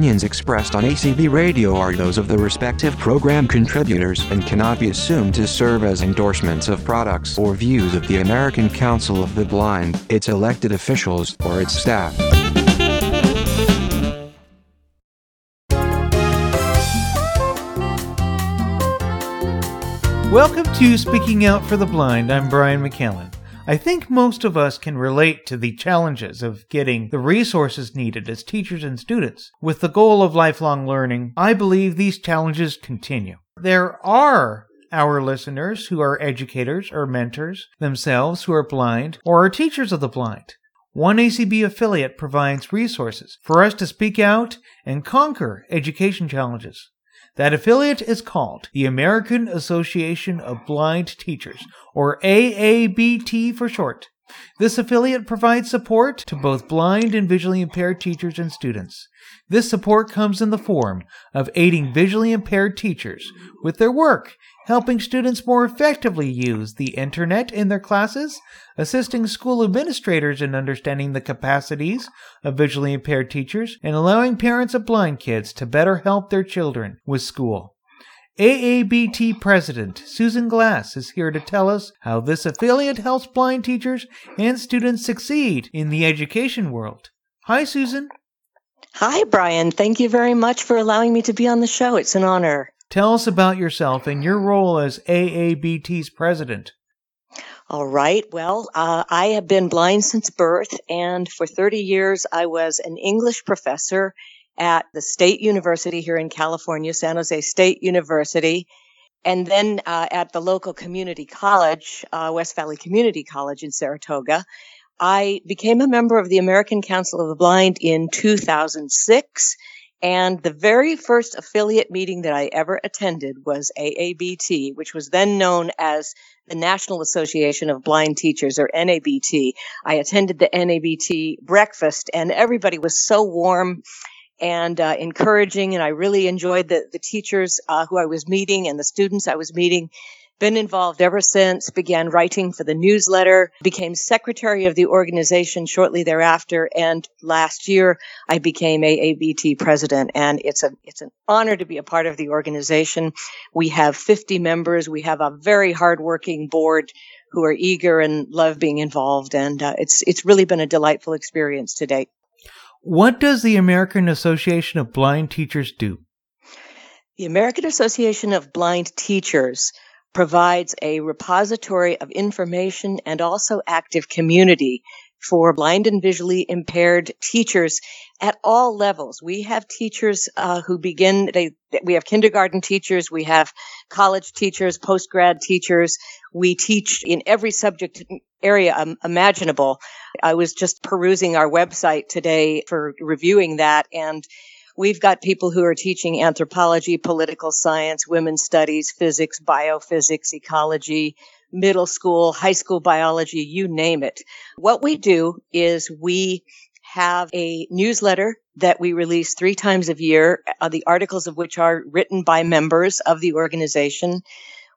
opinions expressed on ACB Radio are those of the respective program contributors and cannot be assumed to serve as endorsements of products or views of the American Council of the Blind, its elected officials, or its staff. Welcome to Speaking Out for the Blind. I'm Brian McKellen. I think most of us can relate to the challenges of getting the resources needed as teachers and students. With the goal of lifelong learning, I believe these challenges continue. There are our listeners who are educators or mentors themselves who are blind or are teachers of the blind. One ACB affiliate provides resources for us to speak out and conquer education challenges. That affiliate is called the American Association of Blind Teachers, or AABT for short. This affiliate provides support to both blind and visually impaired teachers and students. This support comes in the form of aiding visually impaired teachers with their work, helping students more effectively use the internet in their classes, assisting school administrators in understanding the capacities of visually impaired teachers, and allowing parents of blind kids to better help their children with school. AABT President Susan Glass is here to tell us how this affiliate helps blind teachers and students succeed in the education world. Hi, Susan. Hi, Brian. Thank you very much for allowing me to be on the show. It's an honor. Tell us about yourself and your role as AABT's president. All right. Well, uh, I have been blind since birth, and for 30 years I was an English professor at the State University here in California, San Jose State University, and then uh, at the local community college, uh, West Valley Community College in Saratoga. I became a member of the American Council of the Blind in 2006. And the very first affiliate meeting that I ever attended was AABT, which was then known as the National Association of Blind Teachers or NABT. I attended the NABT breakfast and everybody was so warm and uh, encouraging. And I really enjoyed the, the teachers uh, who I was meeting and the students I was meeting. Been involved ever since, began writing for the newsletter, became secretary of the organization shortly thereafter. And last year I became AABT president. And it's a, it's an honor to be a part of the organization. We have 50 members. We have a very hardworking board who are eager and love being involved. And uh, it's, it's really been a delightful experience to date. What does the American Association of Blind Teachers do? The American Association of Blind Teachers provides a repository of information and also active community for blind and visually impaired teachers at all levels. We have teachers uh, who begin, they, we have kindergarten teachers, we have college teachers, post grad teachers. We teach in every subject area um, imaginable. I was just perusing our website today for reviewing that and We've got people who are teaching anthropology, political science, women's studies, physics, biophysics, ecology, middle school, high school biology, you name it. What we do is we have a newsletter that we release three times a year, uh, the articles of which are written by members of the organization.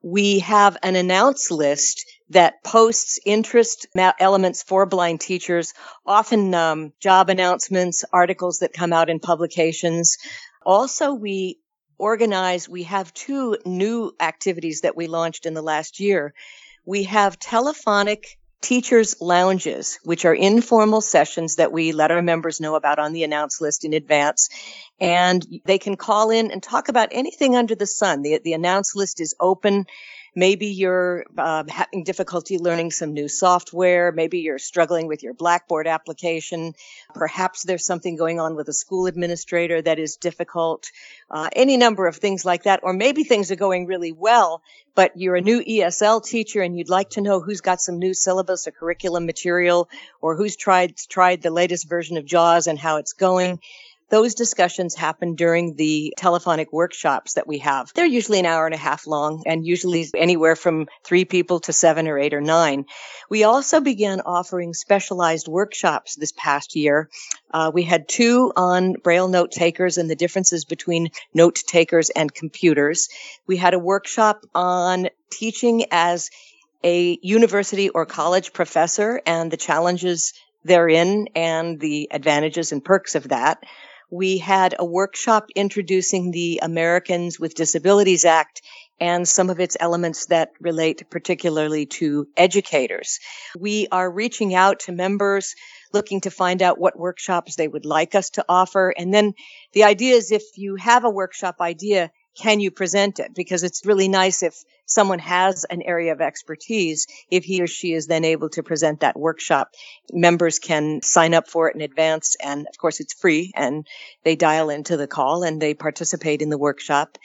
We have an announce list that posts interest elements for blind teachers, often um, job announcements, articles that come out in publications. Also, we organize, we have two new activities that we launched in the last year. We have telephonic teachers lounges, which are informal sessions that we let our members know about on the announce list in advance. And they can call in and talk about anything under the sun. The, the announce list is open. Maybe you're uh, having difficulty learning some new software. Maybe you're struggling with your Blackboard application. Perhaps there's something going on with a school administrator that is difficult. Uh, any number of things like that. Or maybe things are going really well, but you're a new ESL teacher and you'd like to know who's got some new syllabus or curriculum material or who's tried, tried the latest version of JAWS and how it's going. Those discussions happen during the telephonic workshops that we have. They're usually an hour and a half long and usually anywhere from three people to seven or eight or nine. We also began offering specialized workshops this past year. Uh, we had two on Braille note takers and the differences between note takers and computers. We had a workshop on teaching as a university or college professor and the challenges therein and the advantages and perks of that. We had a workshop introducing the Americans with Disabilities Act and some of its elements that relate particularly to educators. We are reaching out to members looking to find out what workshops they would like us to offer. And then the idea is if you have a workshop idea, can you present it? Because it's really nice if someone has an area of expertise, if he or she is then able to present that workshop. Members can sign up for it in advance, and of course, it's free, and they dial into the call and they participate in the workshop.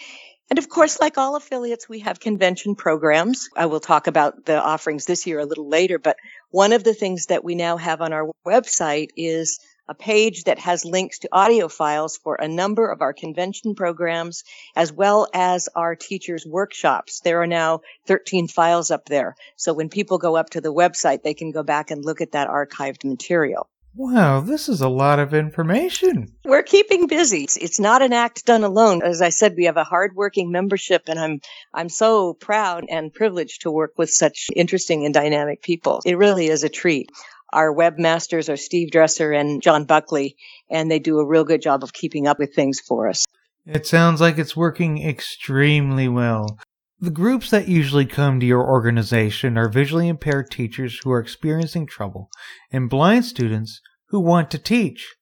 And of course, like all affiliates, we have convention programs. I will talk about the offerings this year a little later, but one of the things that we now have on our website is a page that has links to audio files for a number of our convention programs as well as our teachers workshops. There are now 13 files up there. So when people go up to the website, they can go back and look at that archived material. Wow, this is a lot of information. We're keeping busy. It's not an act done alone. As I said, we have a hardworking membership and I'm I'm so proud and privileged to work with such interesting and dynamic people. It really is a treat. Our webmasters are Steve Dresser and John Buckley, and they do a real good job of keeping up with things for us. It sounds like it's working extremely well. The groups that usually come to your organization are visually impaired teachers who are experiencing trouble, and blind students who want to teach,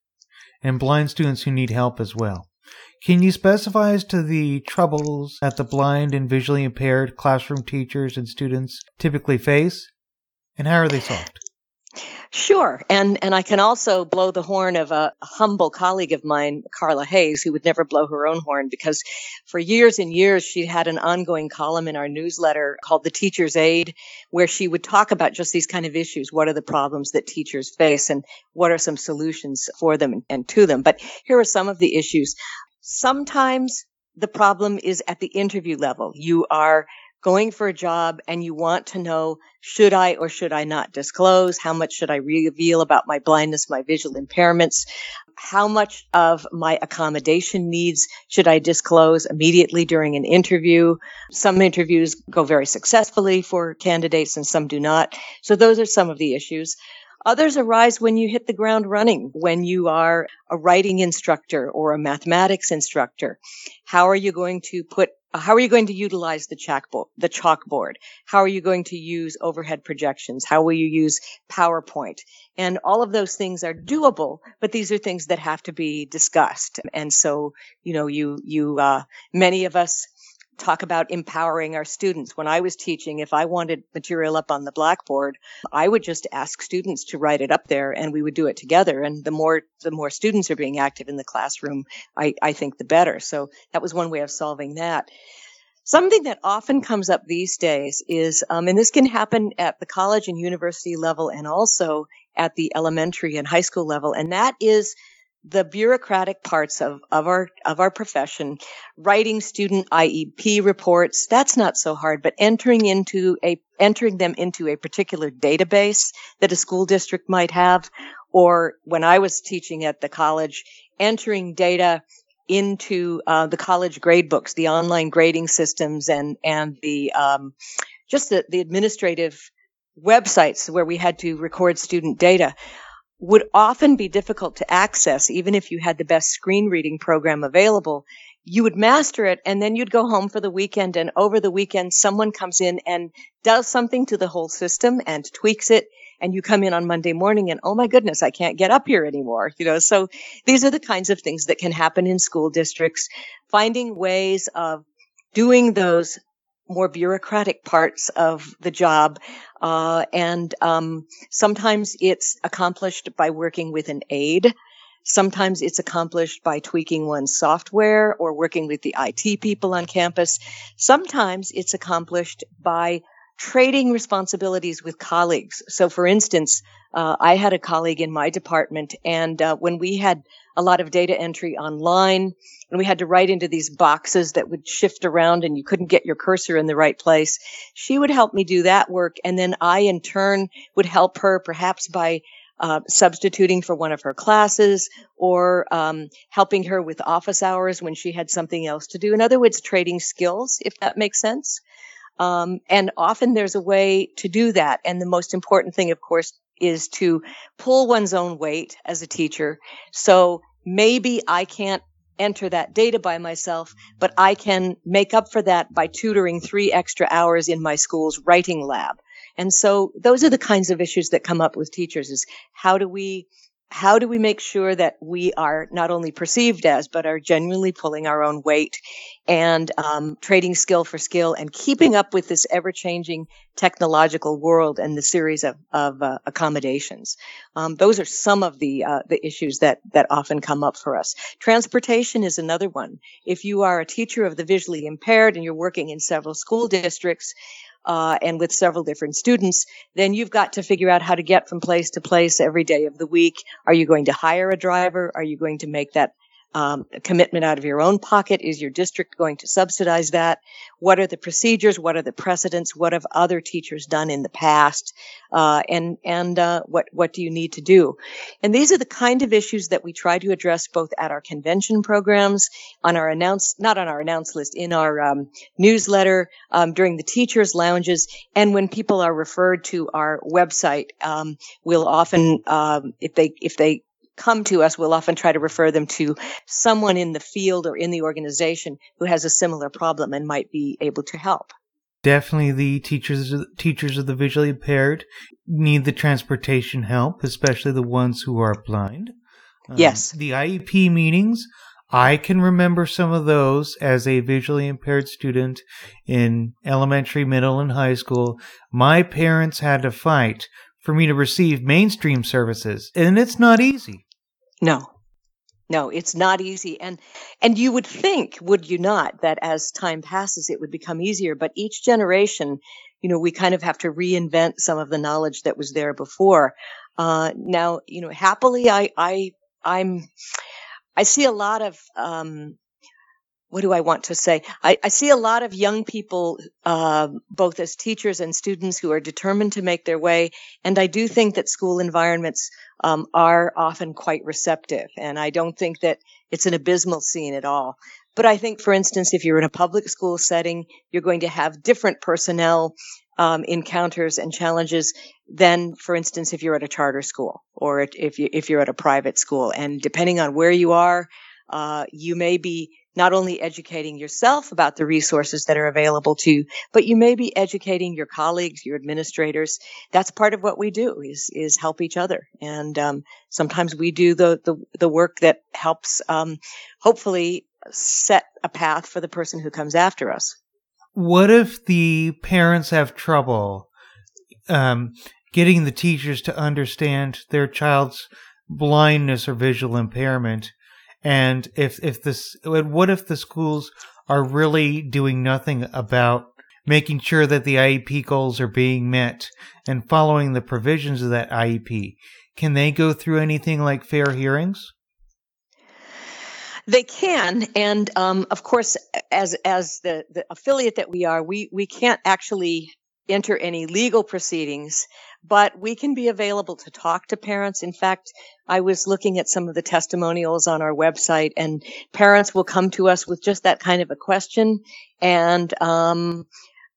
and blind students who need help as well. Can you specify as to the troubles that the blind and visually impaired classroom teachers and students typically face? And how are they solved? Sure. And, and I can also blow the horn of a humble colleague of mine, Carla Hayes, who would never blow her own horn because for years and years she had an ongoing column in our newsletter called The Teacher's Aid, where she would talk about just these kind of issues. What are the problems that teachers face and what are some solutions for them and to them? But here are some of the issues. Sometimes the problem is at the interview level. You are going for a job and you want to know should I or should I not disclose? How much should I reveal about my blindness, my visual impairments? How much of my accommodation needs should I disclose immediately during an interview? Some interviews go very successfully for candidates and some do not. So those are some of the issues. Others arise when you hit the ground running, when you are a writing instructor or a mathematics instructor. How are you going to put how are you going to utilize the chalkboard, the chalkboard? How are you going to use overhead projections? How will you use PowerPoint? And all of those things are doable, but these are things that have to be discussed. And so, you know, you, you, uh, many of us talk about empowering our students. When I was teaching, if I wanted material up on the blackboard, I would just ask students to write it up there and we would do it together. And the more, the more students are being active in the classroom, I, I think the better. So that was one way of solving that. Something that often comes up these days is, um, and this can happen at the college and university level and also at the elementary and high school level, and that is the bureaucratic parts of, of our of our profession, writing student IEP reports, that's not so hard, but entering into a entering them into a particular database that a school district might have, or when I was teaching at the college, entering data into uh, the college grade books, the online grading systems, and and the um, just the, the administrative websites where we had to record student data would often be difficult to access, even if you had the best screen reading program available. You would master it and then you'd go home for the weekend and over the weekend someone comes in and does something to the whole system and tweaks it and you come in on Monday morning and oh my goodness, I can't get up here anymore. You know, so these are the kinds of things that can happen in school districts, finding ways of doing those more bureaucratic parts of the job. Uh, and um, sometimes it's accomplished by working with an aide. Sometimes it's accomplished by tweaking one's software or working with the IT people on campus. Sometimes it's accomplished by trading responsibilities with colleagues. So, for instance, uh, I had a colleague in my department, and uh, when we had a lot of data entry online, and we had to write into these boxes that would shift around, and you couldn't get your cursor in the right place, she would help me do that work, and then I, in turn, would help her, perhaps by uh, substituting for one of her classes or um, helping her with office hours when she had something else to do. In other words, trading skills, if that makes sense. Um, and often there's a way to do that. And the most important thing, of course, is to pull one's own weight as a teacher. So maybe I can't enter that data by myself, but I can make up for that by tutoring three extra hours in my school's writing lab. And so those are the kinds of issues that come up with teachers is how do we how do we make sure that we are not only perceived as, but are genuinely pulling our own weight and um, trading skill for skill and keeping up with this ever changing technological world and the series of, of uh, accommodations? Um, those are some of the uh, the issues that that often come up for us. Transportation is another one. If you are a teacher of the visually impaired and you're working in several school districts, uh, and with several different students, then you've got to figure out how to get from place to place every day of the week. Are you going to hire a driver? Are you going to make that um, commitment out of your own pocket? Is your district going to subsidize that? What are the procedures? What are the precedents? What have other teachers done in the past? Uh, and and uh, what what do you need to do? And these are the kind of issues that we try to address both at our convention programs, on our announce not on our announce list, in our um, newsletter, um, during the teachers' lounges, and when people are referred to our website. Um, we'll often, um, if they if they come to us, we'll often try to refer them to someone in the field or in the organization who has a similar problem and might be able to help. Definitely, the teachers teachers of the visually impaired need the transportation help, especially the ones who are blind. Um, yes. The IEP meetings, I can remember some of those as a visually impaired student in elementary, middle, and high school. My parents had to fight for me to receive mainstream services, and it's not easy. No. No, it's not easy. And and you would think, would you not, that as time passes it would become easier, but each generation, you know, we kind of have to reinvent some of the knowledge that was there before. Uh, now, you know, happily I I I'm I see a lot of um, what do I want to say? I, I see a lot of young people, uh, both as teachers and students, who are determined to make their way. And I do think that school environments um, are often quite receptive. And I don't think that it's an abysmal scene at all. But I think, for instance, if you're in a public school setting, you're going to have different personnel um, encounters and challenges than, for instance, if you're at a charter school or if you if you're at a private school. And depending on where you are, uh, you may be not only educating yourself about the resources that are available to you, but you may be educating your colleagues, your administrators. That's part of what we do is, is help each other. And, um, sometimes we do the, the, the work that helps, um, hopefully set a path for the person who comes after us. What if the parents have trouble, um, getting the teachers to understand their child's blindness or visual impairment and if if this, what if the schools are really doing nothing about making sure that the IEP goals are being met and following the provisions of that IEP? Can they go through anything like fair hearings? They can, and um, of course, as as the, the affiliate that we are, we we can't actually enter any legal proceedings, but we can be available to talk to parents. In fact, I was looking at some of the testimonials on our website and parents will come to us with just that kind of a question. And, um,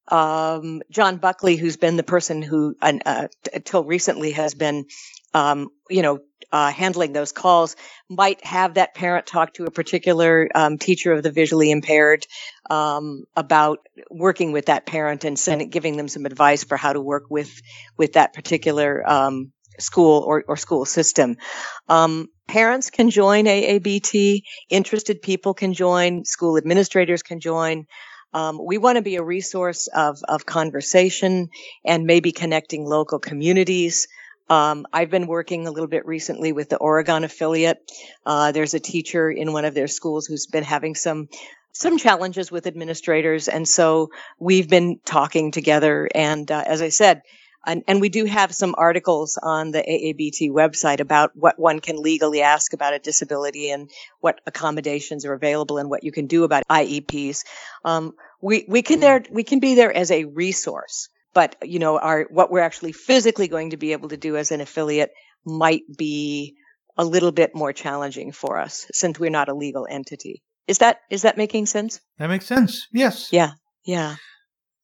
um, John Buckley, who's been the person who, uh, until recently has been, um, you know, uh, handling those calls might have that parent talk to a particular um, teacher of the visually impaired um, about working with that parent and sending, giving them some advice for how to work with with that particular um, school or, or school system. Um, parents can join AABT. Interested people can join. School administrators can join. Um, we want to be a resource of, of conversation and maybe connecting local communities. Um, I've been working a little bit recently with the Oregon affiliate. Uh, there's a teacher in one of their schools who's been having some some challenges with administrators, and so we've been talking together. And uh, as I said, and, and, we do have some articles on the AABT website about what one can legally ask about a disability and what accommodations are available and what you can do about IEPs. Um, we we can there we can be there as a resource but you know our what we're actually physically going to be able to do as an affiliate might be a little bit more challenging for us since we're not a legal entity. Is that is that making sense? That makes sense. Yes. Yeah. Yeah.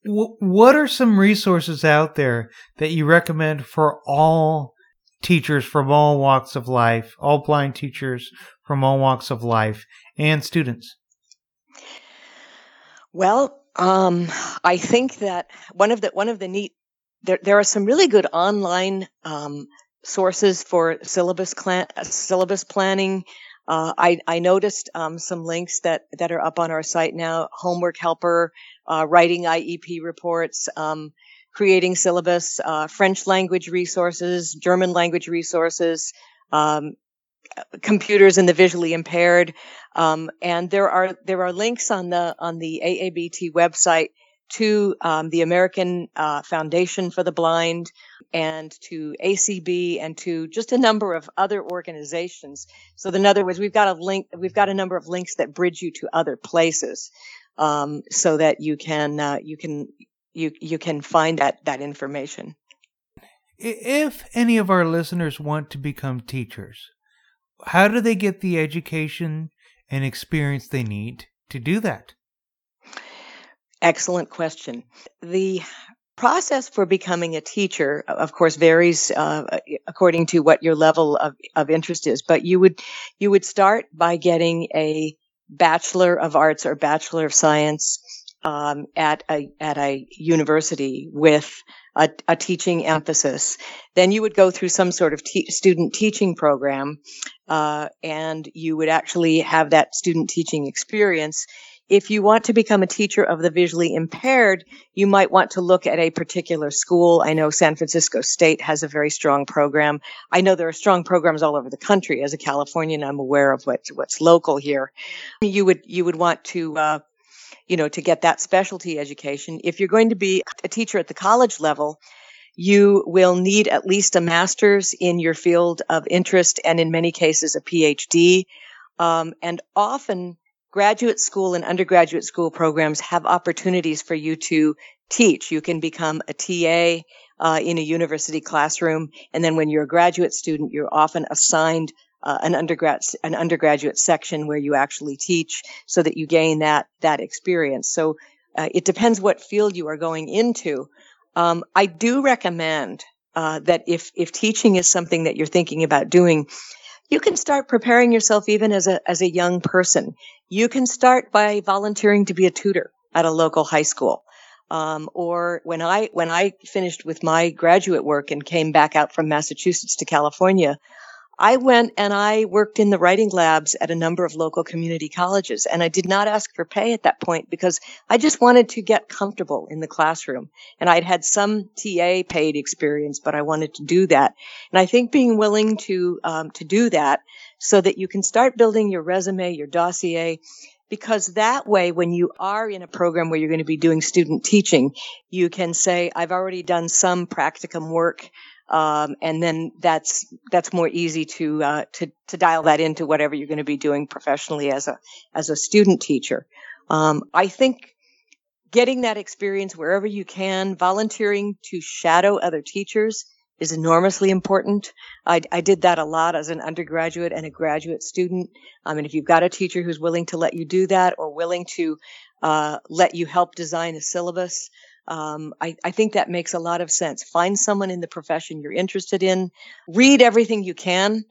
W- what are some resources out there that you recommend for all teachers from all walks of life, all blind teachers from all walks of life, and students? Well, um, I think that one of the one of the neat there there are some really good online um, sources for syllabus clan, syllabus planning. Uh, I, I noticed um, some links that that are up on our site now. Homework helper, uh, writing IEP reports, um, creating syllabus, uh, French language resources, German language resources, um, computers and the visually impaired. Um, and there are there are links on the on the AABT website to um, the American uh, Foundation for the Blind and to ACB and to just a number of other organizations. So, in other words, we've got a link, we've got a number of links that bridge you to other places, um, so that you can uh, you can you you can find that that information. If any of our listeners want to become teachers, how do they get the education and experience they need to do that? Excellent question. The process for becoming a teacher, of course, varies uh, according to what your level of, of interest is. But you would you would start by getting a bachelor of arts or bachelor of science um, at a at a university with a, a, teaching emphasis. Then you would go through some sort of te- student teaching program, uh, and you would actually have that student teaching experience if you want to become a teacher of the visually impaired, you might want to look at a particular school. I know San Francisco State has a very strong program. I know there are strong programs all over the country. As a Californian, I'm aware of what, what's local here. You would, you would want to, uh, you know, to get that specialty education. If you're going to be a teacher at the college level, you will need at least a master's in your field of interest and in many cases a PhD. Um, and often graduate school and undergraduate school programs have opportunities for you to teach. You can become a TA uh, in a university classroom, and then when you're a graduate student, you're often assigned uh, an undergrad an undergraduate section where you actually teach, so that you gain that that experience. So uh, it depends what field you are going into. Um, I do recommend uh, that if if teaching is something that you're thinking about doing, you can start preparing yourself even as a as a young person. You can start by volunteering to be a tutor at a local high school. Um, or when I when I finished with my graduate work and came back out from Massachusetts to California, I went and I worked in the writing labs at a number of local community colleges. And I did not ask for pay at that point because I just wanted to get comfortable in the classroom. And I'd had some TA paid experience, but I wanted to do that. And I think being willing to, um, to do that so that you can start building your resume, your dossier, because that way, when you are in a program where you're going to be doing student teaching, you can say, I've already done some practicum work um, and then that's that's more easy to uh, to to dial that into whatever you're going to be doing professionally as a as a student teacher. Um, I think getting that experience wherever you can, volunteering to shadow other teachers is enormously important. I, I did that a lot as an undergraduate and a graduate student. I mean, if you've got a teacher who's willing to let you do that or willing to uh, let you help design a syllabus, um, I, I, think that makes a lot of sense. Find someone in the profession you're interested in. Read everything you can.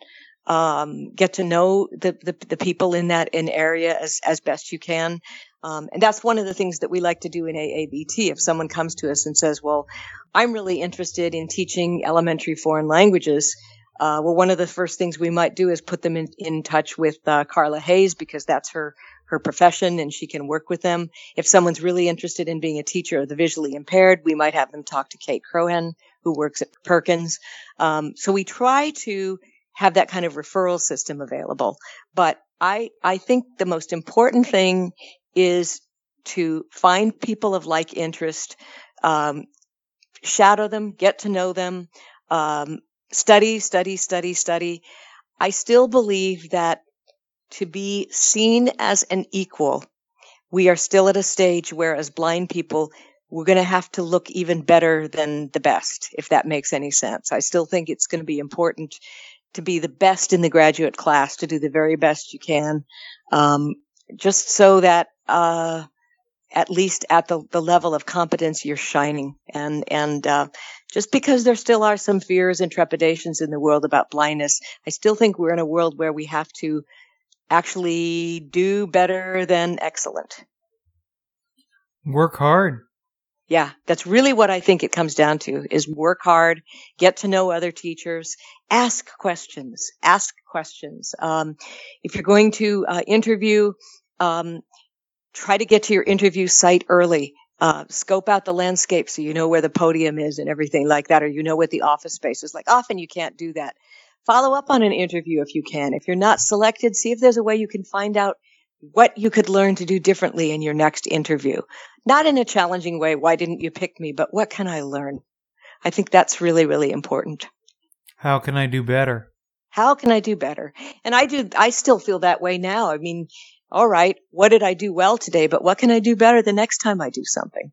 Um, get to know the, the, the people in that in area as as best you can. Um, and that's one of the things that we like to do in AABT. If someone comes to us and says, "Well, I'm really interested in teaching elementary foreign languages," uh, well, one of the first things we might do is put them in, in touch with uh, Carla Hayes because that's her her profession and she can work with them. If someone's really interested in being a teacher of the visually impaired, we might have them talk to Kate Crohan, who works at Perkins. Um, so we try to have that kind of referral system available. But I, I think the most important thing is to find people of like interest, um, shadow them, get to know them, um, study, study, study, study. I still believe that to be seen as an equal, we are still at a stage where, as blind people, we're going to have to look even better than the best, if that makes any sense. I still think it's going to be important to be the best in the graduate class, to do the very best you can, um, just so that uh, at least at the, the level of competence you're shining. And, and, uh, just because there still are some fears and trepidations in the world about blindness, I still think we're in a world where we have to actually do better than excellent. Work hard. Yeah, that's really what I think it comes down to is work hard, get to know other teachers, ask questions, ask questions. Um, if you're going to uh, interview, um, try to get to your interview site early. Uh, scope out the landscape so you know where the podium is and everything like that, or you know what the office space is like. Often you can't do that. Follow up on an interview if you can. If you're not selected, see if there's a way you can find out what you could learn to do differently in your next interview. Not in a challenging way, why didn't you pick me, but what can I learn? I think that's really, really important. How can I do better? How can I do better? And I do, I still feel that way now. I mean, all right, what did I do well today? But what can I do better the next time I do something?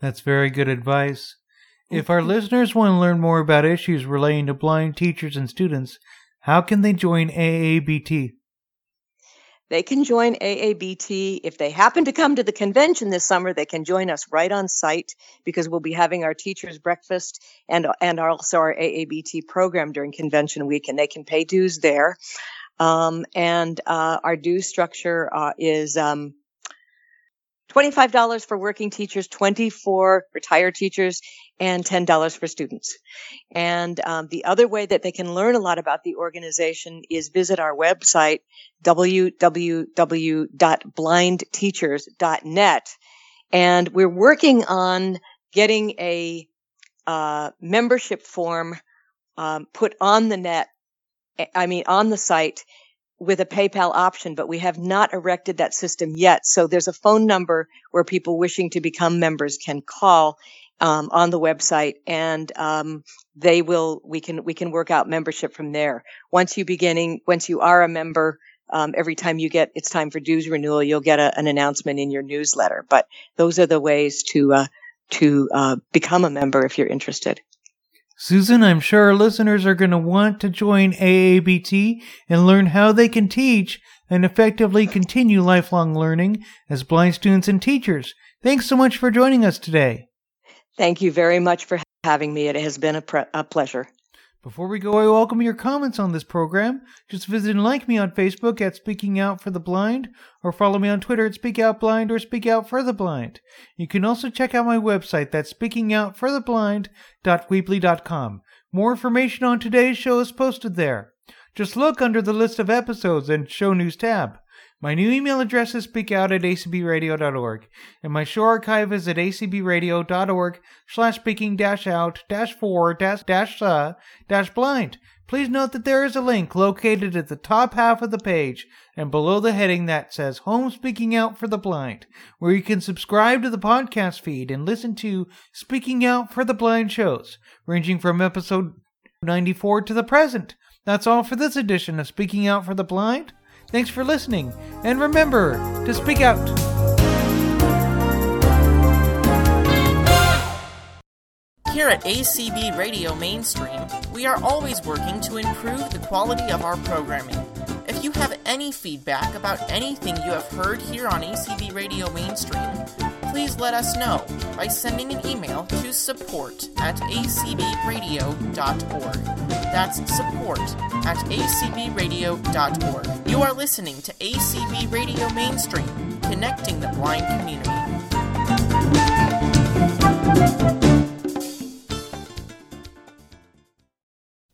That's very good advice. If our listeners want to learn more about issues relating to blind teachers and students, how can they join AABT? They can join AABT. If they happen to come to the convention this summer, they can join us right on site because we'll be having our teachers breakfast and, and also our AABT program during convention week and they can pay dues there. Um, and, uh, our dues structure, uh, is, um, $25 for working teachers, 20 for retired teachers, and $10 for students. And um, the other way that they can learn a lot about the organization is visit our website, www.blindteachers.net. And we're working on getting a uh, membership form um, put on the net, I mean, on the site with a PayPal option, but we have not erected that system yet. So there's a phone number where people wishing to become members can call um, on the website, and um, they will. We can we can work out membership from there. Once you beginning, once you are a member, um, every time you get it's time for dues renewal, you'll get a, an announcement in your newsletter. But those are the ways to uh, to uh, become a member if you're interested. Susan, I'm sure our listeners are going to want to join AABT and learn how they can teach and effectively continue lifelong learning as blind students and teachers. Thanks so much for joining us today. Thank you very much for having me. It has been a, pre- a pleasure. Before we go, I welcome your comments on this program. Just visit and like me on Facebook at Speaking Out for the Blind, or follow me on Twitter at Speak Out Blind or Speak Out for the Blind. You can also check out my website, that's speakingoutfortheblind.weebly.com. More information on today's show is posted there. Just look under the list of episodes and show news tab. My new email address is speakout at acbradio.org, and my show archive is at acbradio.org slash speaking dash out dash four dash dash uh dash blind. Please note that there is a link located at the top half of the page and below the heading that says Home Speaking Out for the Blind, where you can subscribe to the podcast feed and listen to Speaking Out for the Blind shows, ranging from episode 94 to the present. That's all for this edition of Speaking Out for the Blind. Thanks for listening, and remember to speak out. Here at ACB Radio Mainstream, we are always working to improve the quality of our programming. If you have any feedback about anything you have heard here on ACB Radio Mainstream, please let us know by sending an email to support at acbradio.org. That's support at acbradio.org. You are listening to ACB Radio Mainstream, connecting the blind community.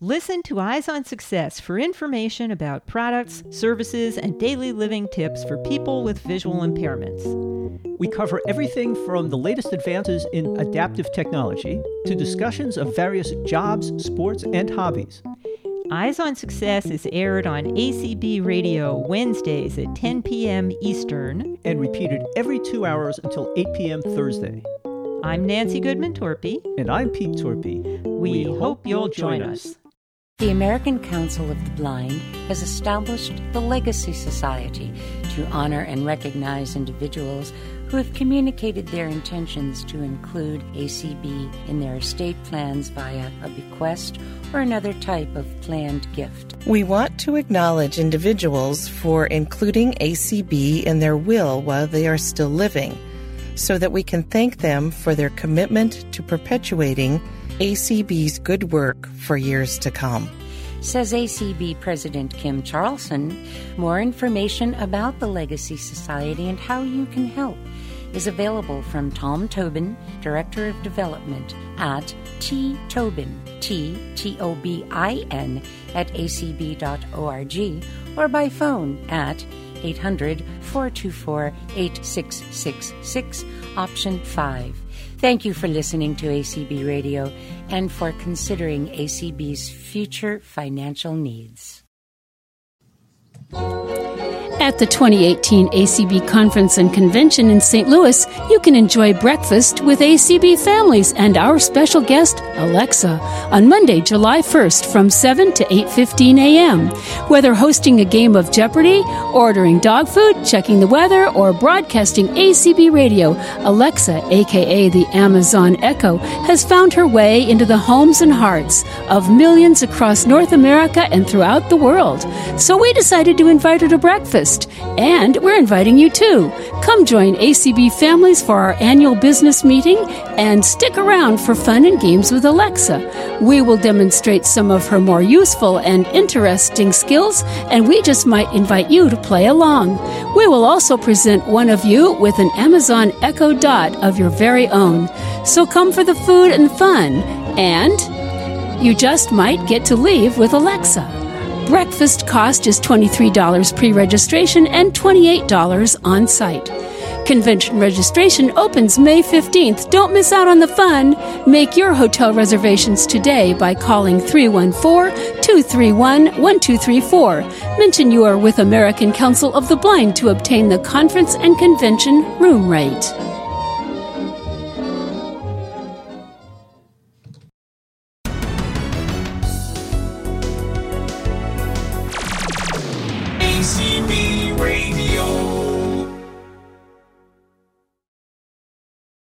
Listen to Eyes on Success for information about products, services, and daily living tips for people with visual impairments. We cover everything from the latest advances in adaptive technology to discussions of various jobs, sports, and hobbies. Eyes on Success is aired on ACB Radio Wednesdays at 10 p.m. Eastern and repeated every two hours until 8 p.m. Thursday. I'm Nancy Goodman Torpy. And I'm Pete Torpy. We, we hope, hope you'll join us. us. The American Council of the Blind has established the Legacy Society to honor and recognize individuals who have communicated their intentions to include ACB in their estate plans via a bequest or another type of planned gift. We want to acknowledge individuals for including ACB in their will while they are still living so that we can thank them for their commitment to perpetuating ACB's good work for years to come. Says ACB President Kim Charlson. More information about the Legacy Society and how you can help is available from Tom Tobin, Director of Development at T Tobin, T T O B I N, at acb.org or by phone at 800 424 8666, option 5. Thank you for listening to ACB Radio and for considering ACB's future financial needs. At the 2018 ACB Conference and Convention in St. Louis, you can enjoy breakfast with ACB families and our special guest, Alexa, on Monday, July 1st from 7 to 8:15 a.m. Whether hosting a game of Jeopardy, ordering dog food, checking the weather, or broadcasting ACB radio, Alexa, aka the Amazon Echo, has found her way into the homes and hearts of millions across North America and throughout the world. So we decided to invite her to breakfast and we're inviting you too. Come join ACB families for our annual business meeting and stick around for fun and games with Alexa. We will demonstrate some of her more useful and interesting skills, and we just might invite you to play along. We will also present one of you with an Amazon Echo Dot of your very own. So come for the food and fun, and you just might get to leave with Alexa. Breakfast cost is $23 pre registration and $28 on site. Convention registration opens May 15th. Don't miss out on the fun. Make your hotel reservations today by calling 314 231 1234. Mention you are with American Council of the Blind to obtain the conference and convention room rate.